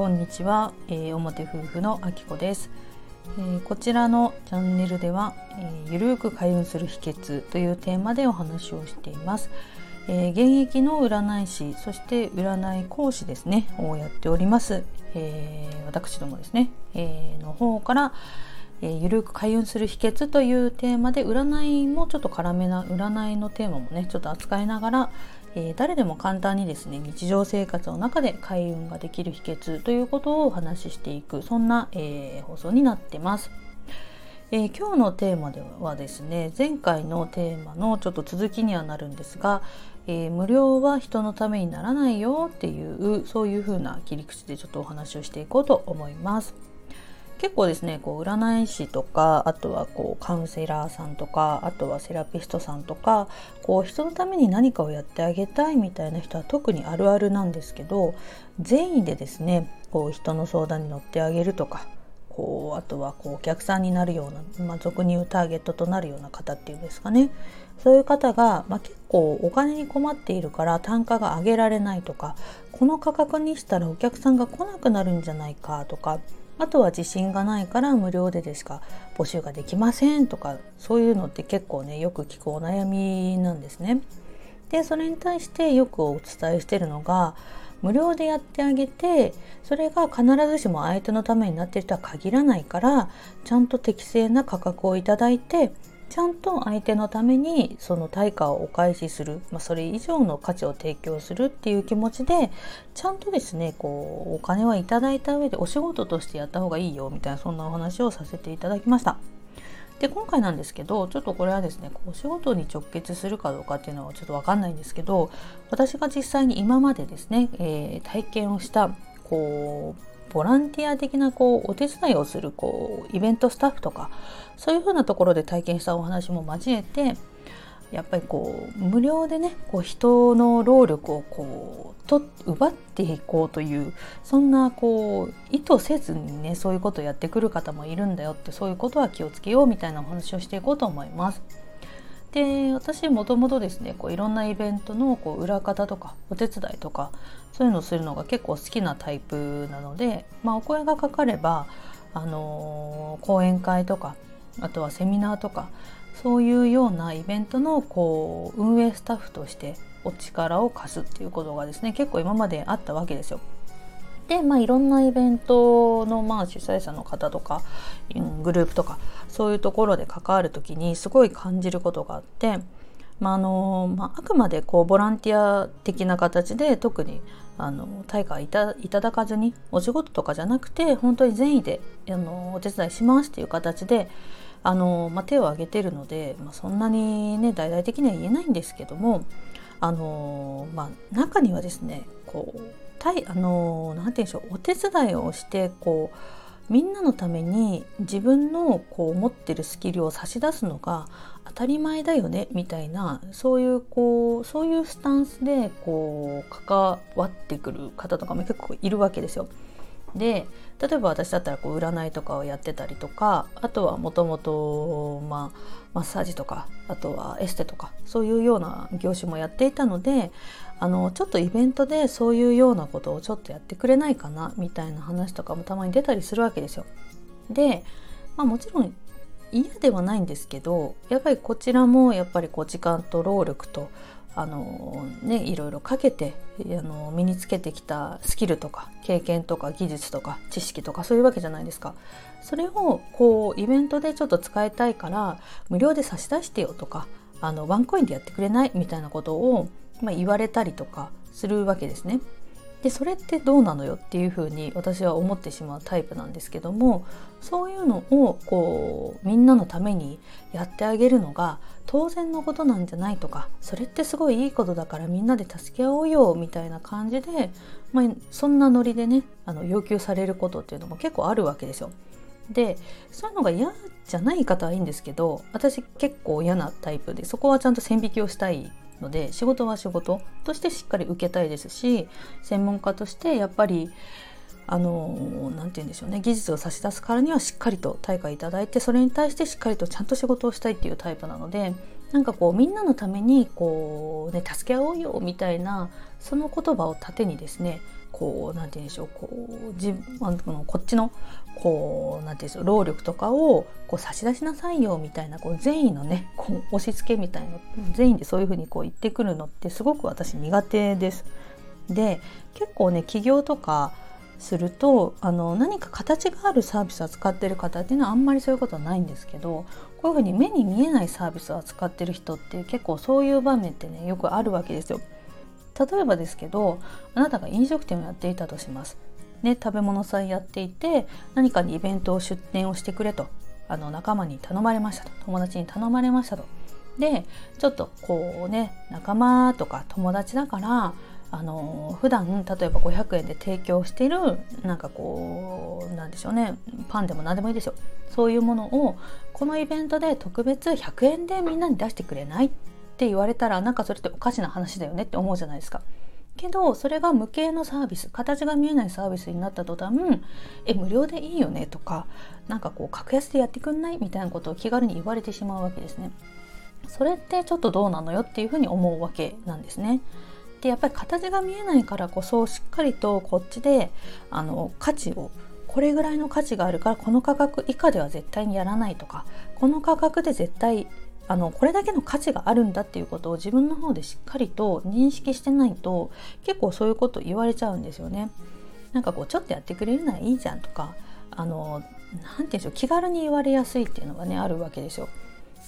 こんにちは、えー、表夫婦のあきこです、えー、こちらのチャンネルでは、えー、ゆるく開運する秘訣というテーマでお話をしています、えー、現役の占い師そして占い講師ですね。をやっております、え私どもですね、えの方からえー、ゆるく開運する秘訣というテーマで占いもちょっと絡めな占いのテーマもねちょっと扱いながら、えー、誰でも簡単にですね日常生活の中で開運ができる秘訣ということをお話ししていくそんな、えー、放送になってます。えー、今日のテーマではですね前回のテーマのちょっと続きにはなるんですが、えー、無料は人のためにならないよっていうそういう風な切り口でちょっとお話をしていこうと思います。結構ですねこう占い師とかあとはこうカウンセラーさんとかあとはセラピストさんとかこう人のために何かをやってあげたいみたいな人は特にあるあるなんですけど善意でですねこう人の相談に乗ってあげるとかこうあとはこうお客さんになるような、まあ、俗に言うターゲットとなるような方っていうんですかね。そういう方が、まあ、結構お金に困っているから単価が上げられないとかこの価格にしたらお客さんが来なくなるんじゃないかとかあとは自信がないから無料ででしか？募集ができませんとかそういうのって結構ねよく聞くお悩みなんですね。でそれに対してよくお伝えしてるのが無料でやってあげてそれが必ずしも相手のためになっているとは限らないからちゃんと適正な価格をいただいてちゃんと相手のためにその対価をお返しする、まあ、それ以上の価値を提供するっていう気持ちでちゃんとですねこうお金はいただいた上でお仕事としてやった方がいいよみたいなそんなお話をさせていただきました。で今回なんですけどちょっとこれはですねお仕事に直結するかどうかっていうのはちょっと分かんないんですけど私が実際に今までですね、えー、体験をしたこうボランティア的なこうお手伝いをするこうイベントスタッフとかそういうふうなところで体験したお話も交えてやっぱりこう無料でねこう人の労力をこうと奪っていこうというそんなこう意図せずにねそういうことをやってくる方もいるんだよってそういうことは気をつけようみたいなお話をしていこうと思います。で私もともとですねこういろんなイベントのこう裏方とかお手伝いとかそういうのをするのが結構好きなタイプなので、まあ、お声がかかれば、あのー、講演会とかあとはセミナーとかそういうようなイベントのこう運営スタッフとしてお力を貸すっていうことがですね結構今まであったわけですよ。で、まあ、いろんなイベントの、まあ、主催者の方とか、グループとかそういうところで関わる時にすごい感じることがあって、まあのまあ、あくまでこうボランティア的な形で特にあの対価いたいただかずにお仕事とかじゃなくて本当に善意であのお手伝いしますっていう形であの、まあ、手を挙げてるので、まあ、そんなにね大々的には言えないんですけどもあの、まあ、中にはですねこう対あの何て言うんでしょうお手伝いをしてこうみんなのために自分のこう持ってるスキルを差し出すのが当たり前だよねみたいなそういうこうそういうスタンスでこう関わってくる方とかも結構いるわけですよ。で例えば私だったらこう占いとかをやってたりとかあとはもともとマッサージとかあとはエステとかそういうような業種もやっていたのであのちょっとイベントでそういうようなことをちょっとやってくれないかなみたいな話とかもたまに出たりするわけですよ。で、まあ、もちろん嫌ではないんですけどやっぱりこちらもやっぱりこう時間と労力とあのねいろいろかけてあの身につけてきたスキルとか経験とか技術とか知識とかそういうわけじゃないですか。それをこうイベントでちょっと使いたいから無料で差し出してよとかあのワンコインでやってくれないみたいなことをまあ、言われたりとかするわけですね。でそれってどうなのよっていうふうに私は思ってしまうタイプなんですけどもそういうのをこうみんなのためにやってあげるのが当然のことなんじゃないとかそれってすごいいいことだからみんなで助け合おうよみたいな感じで、まあ、そんなノリでねあの要求されることっていうのも結構あるわけですよ。でそういうのが嫌じゃない方はいいんですけど私結構嫌なタイプでそこはちゃんと線引きをしたいので仕事は仕事。としてしっかり受けたいですし専門家としてやっぱりあの何て言うんでしょうね。技術を差し出すからにはしっかりと対価いただいてそれに対してしっかりとちゃんと仕事をしたいっていうタイプなのでなんかこうみんなのためにこうね助け合おうよみたいなその言葉を盾にですねこう何て言うんでしょうこう自分のこっちのこう何て言うんでしょう労力とかをこう差し出しなさいよみたいなこう善意のねこう押し付けみたいな善意でそういうふうにこう言ってくるのってすごく私苦手です。で結構ね起業とかするとあの何か形があるサービスを扱ってる方っていうのはあんまりそういうことはないんですけどこういうふうに目に見えないサービスを扱ってる人って結構そういう場面ってねよくあるわけですよ。例えばですけどあなたが飲食店をやっていたとします。ね、食べ物祭やっていて何かにイベントを出店をしてくれとあの仲間に頼まれましたと友達に頼まれましたと。でちょっとこうね仲間とか友達だからあの普段例えば500円で提供しているなんかこうなんでしょうねパンでも何でもいいですよそういうものをこのイベントで特別100円でみんなに出してくれないって言われたらなんかそれっておかしな話だよねって思うじゃないですか。けどそれが無形のサービス形が見えないサービスになった途端え無料でいいよねとかなんかこう格安でやってくんないみたいなことを気軽に言われてしまうわけですね。それってちょっとどうなのよっていうふうに思うわけなんですね。でやっぱり形が見えないからこそしっかりとこっちであの価値をこれぐらいの価値があるからこの価格以下では絶対にやらないとかこの価格で絶対あのこれだけの価値があるんだっていうことを自分の方でしっかりと認識してないと結構そういうこと言われちゃうんですよね。なんかこうちょっとやってくれるならいいじゃんとかあの何て言うんでしょう気軽に言われやすいっていうのがねあるわけですよ。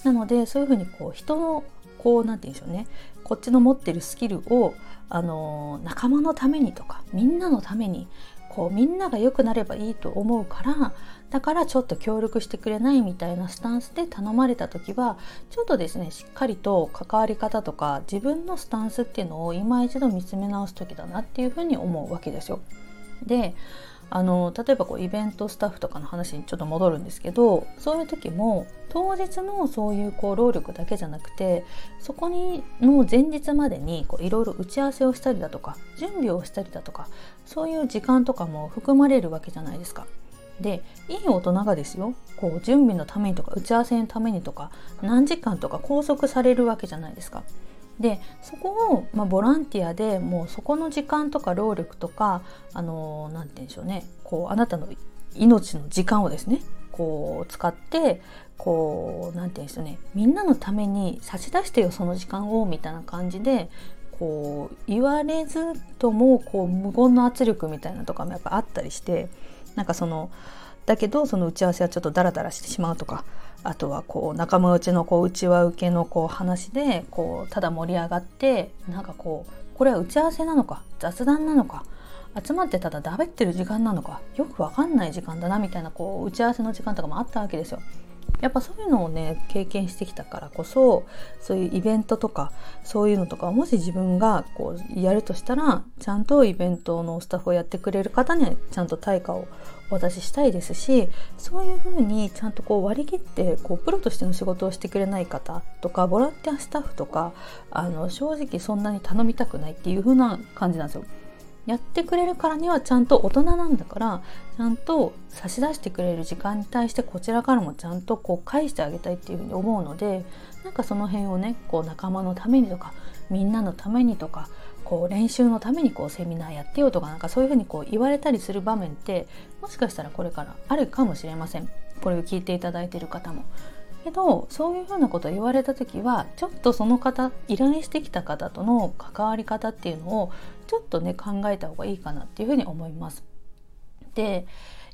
なのでそういうふうにこう人のこう何て言うんでしょうねこっちの持ってるスキルをあの仲間のためにとかみんなのためにこうみんなが良くなればいいと思うからだからちょっと協力してくれないみたいなスタンスで頼まれた時はちょっとですねしっかりと関わり方とか自分のスタンスっていうのを今一度見つめ直す時だなっていうふうに思うわけですよ。であの例えばこうイベントスタッフとかの話にちょっと戻るんですけどそういう時も当日のそういうこう労力だけじゃなくてそこにの前日までにいろいろ打ち合わせをしたりだとか準備をしたりだとかそういう時間とかも含まれるわけじゃないですか。でいい大人がですよこう準備のためにとか打ち合わせのためにとか何時間とか拘束されるわけじゃないですか。でそこを、まあ、ボランティアでもうそこの時間とか労力とかあの何て言うんでしょうね。こうあなたの命の時間をですねこう使ってこう何て言うんでしょうね。みんなのために差し出してよその時間をみたいな感じでこう言われずともこう無言の圧力みたいなとかもやっぱあったりしてなんかそのだけどその打ち合わせはちょっとダラダラしてしまうとかあとはこう仲間内のこう内輪受けのこう話でこうただ盛り上がってなんかこうこれは打ち合わせなのか雑談なのか集まってただだべってる時間なのかよくわかんない時間だなみたいなこう打ち合わせの時間とかもあったわけですよ。やっぱそういうのをね経験してきたからこそそういうイベントとかそういうのとかもし自分がこうやるとしたらちゃんとイベントのスタッフをやってくれる方にはちゃんと対価をお渡ししたいですしそういうふうにちゃんとこう割り切ってこうプロとしての仕事をしてくれない方とかボランティアスタッフとかあの正直そんなに頼みたくないっていう風な感じなんですよ。やってくれるからにはちゃんと大人なんだからちゃんと差し出してくれる時間に対してこちらからもちゃんとこう返してあげたいっていうふうに思うのでなんかその辺をねこう仲間のためにとかみんなのためにとかこう練習のためにこうセミナーやってよとかなんかそういうふうにこう言われたりする場面ってもしかしたらこれからあるかもしれませんこれを聞いていただいている方も。けどそういうふうなことを言われた時はちょっとその方依頼してきた方との関わり方っていうのをちょっとね考えた方がいいかなっていうふうに思います。で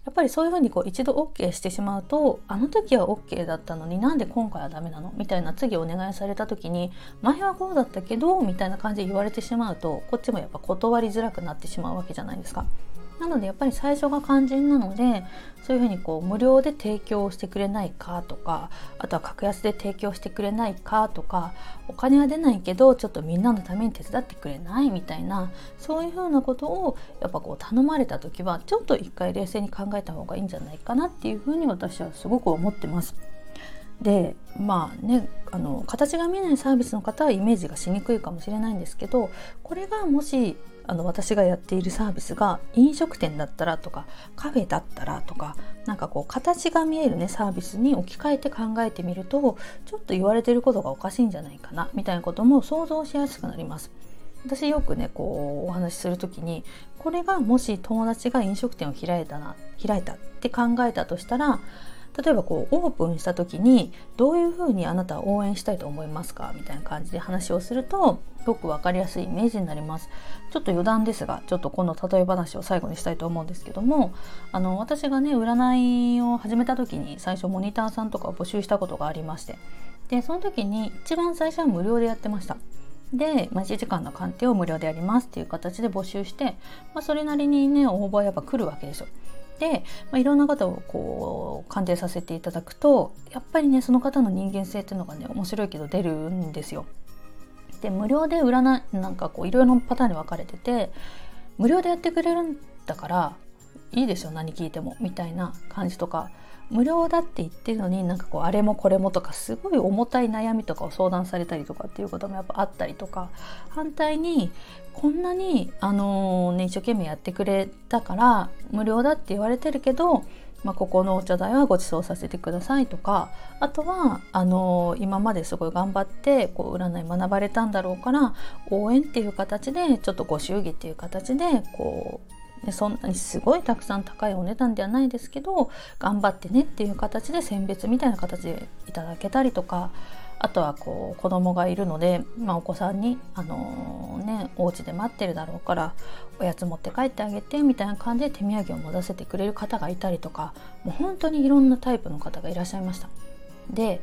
やっぱりそういうふうにこう一度 OK してしまうとあの時は OK だったのになんで今回はダメなのみたいな次お願いされた時に前はこうだったけどみたいな感じで言われてしまうとこっちもやっぱ断りづらくなってしまうわけじゃないですか。なのでやっぱり最初が肝心なのでそういうふうにこう無料で提供してくれないかとかあとは格安で提供してくれないかとかお金は出ないけどちょっとみんなのために手伝ってくれないみたいなそういうふうなことをやっぱこう頼まれた時はちょっと一回冷静に考えた方がいいんじゃないかなっていうふうに私はすごく思ってます。でまあねあの形が見えないサービスの方はイメージがしにくいかもしれないんですけどこれがもしあの私がやっているサービスが飲食店だったらとかカフェだったらとかなんかこう形が見えるねサービスに置き換えて考えてみるとちょっと言われてることがおかしいんじゃないかなみたいなことも想像しやすくなります。私よくねこうお話しする時にこれがもし友達が飲食店を開いたな開いたって考えたとしたら例えばこうオープンした時にどういうふうにあなたは応援したいと思いますか？みたいな感じで話をするとすごく分かりやすいイメージになります。ちょっと余談ですがちょっとこの例え話を最後にしたいと思うんですけどもあの私がね占いを始めた時に最初モニターさんとかを募集したことがありましてでその時に一番最初は無料でやってました。で、まあ、1時間の鑑定を無料でやりますっていう形で募集して、まあ、それなりにね応募はやっぱ来るわけですよ。で、まあ、いろんな方をこう鑑定させていただくとやっぱりねその方の人間性っていうのがね面白いけど出るんですよ。で無料で占いなんかこういろいろなパターンに分かれてて無料でやってくれるんだからいいでしょ何聞いてもみたいな感じとか無料だって言ってるのになんかこうあれもこれもとかすごい重たい悩みとかを相談されたりとかっていうこともやっぱあったりとか反対にこんなにあの、ね一生懸命やってくれたから無料だって言われてるけどまあ、ここのお茶代はご馳走させてくださいとかあとはあの、今まですごい頑張ってこう占い学ばれたんだろうから応援っていう形でちょっとご祝儀っていう形でこうそんなにすごいたくさん高いお値段ではないですけど頑張ってねっていう形で選別みたいな形でいただけたりとかあとはこう子供がいるので、まあ、お子さんに、あのー、ね、お家で待ってるだろうからおやつ持って帰ってあげてみたいな感じで手土産を持たせてくれる方がいたりとかもう本当にいろんなタイプの方がいらっしゃいました。で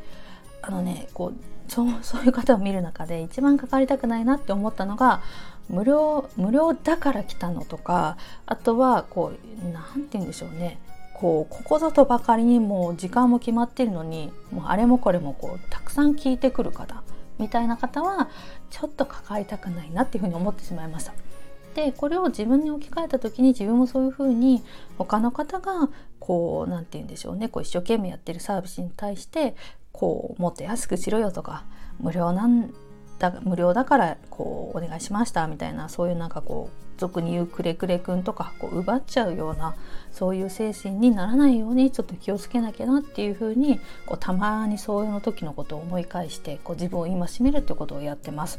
あのねこうそうそういう方を見る中で一番関わりたくないなって思ったのが無料無料だから来たのとかあとはこう何て言うんでしょうねこうここぞとばかりにもう時間も決まってるのにもうあれもこれもこうたくさん聞いてくる方みたいな方はちょっと関わりたくないなっていうふうに思ってしまいました。でこれを自分に置き換えた時に自分もそういうふうに他の方がこう何て言うんでしょうねこう一生懸命やってるサービスに対してこうもっと安くしろよとか無料なんだ無料だからこうお願いしましたみたいなそういうなんかこう俗に言うくれくれくんとかこう奪っちゃうようなそういう精神にならないようにちょっと気をつけなきゃなっていうふうにこうたまにそういうの時のことを思い返してこう自分を戒めるってことをやってます。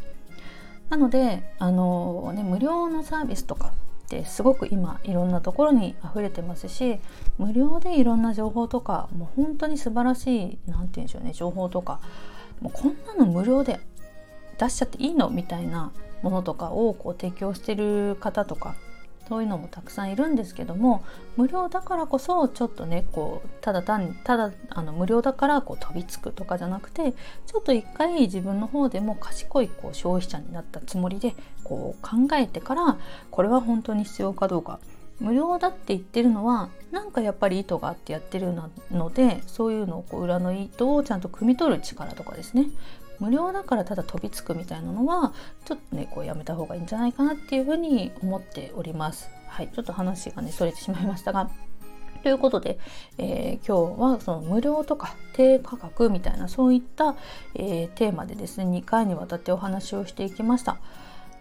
なのであの、ね、無料のサービスとかってすごく今いろんなところに溢れてますし無料でいろんな情報とかもう本当に素晴らしい何て言うんでしょうね情報とかもうこんなの無料で出しちゃっていいの？みたいなものとかをこう提供してる方とかそういうのもたくさんいるんですけども無料だからこそちょっとねこうただ単にただあの無料だからこう飛びつくとかじゃなくてちょっと一回自分の方でも賢いこう消費者になったつもりでこう考えてからこれは本当に必要かどうか。無料だって言ってるのはなんかやっぱり意図があってやってるのでそういうのをこう裏の意図をちゃんと汲み取る力とかですね。無料だからただ飛びつくみたいなのはちょっとねこうやめた方がいいんじゃないかなっていうふうに思っております。はい、ちょっと話がねそれてしまいましたが。ということで、えー、今日はその無料とか低価格みたいなそういった、えー、テーマでですね2回にわたってお話をしていきました。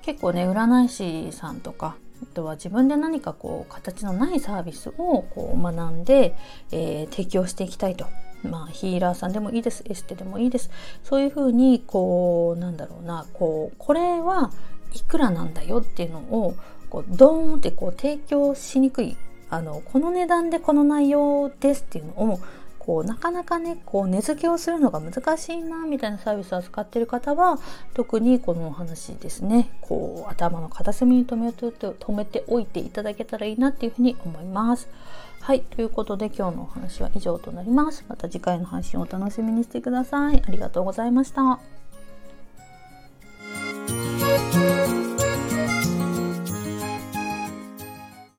結構ね占い師さんとかあとは自分で何かこう形のないサービスをこう学んで、えー、提供していきたいとまあ、ヒーラーさんでもいいです。エステでもいいです。そういうふうにこうなんだろうな。こうこれはいくらなんだよっていうのをこうドーンってこう提供しにくい。あのこの値段でこの内容ですっていうのをこうなかなかねこう値付けをするのが難しいなみたいなサービスを扱ってる方は特にこのお話ですね。こう頭の片隅に留めて止めておいていただけたらいいなっていうふうに思います。はい、ということで今日のお話は以上となります。また次回の配信をお楽しみにしてください。ありがとうございました。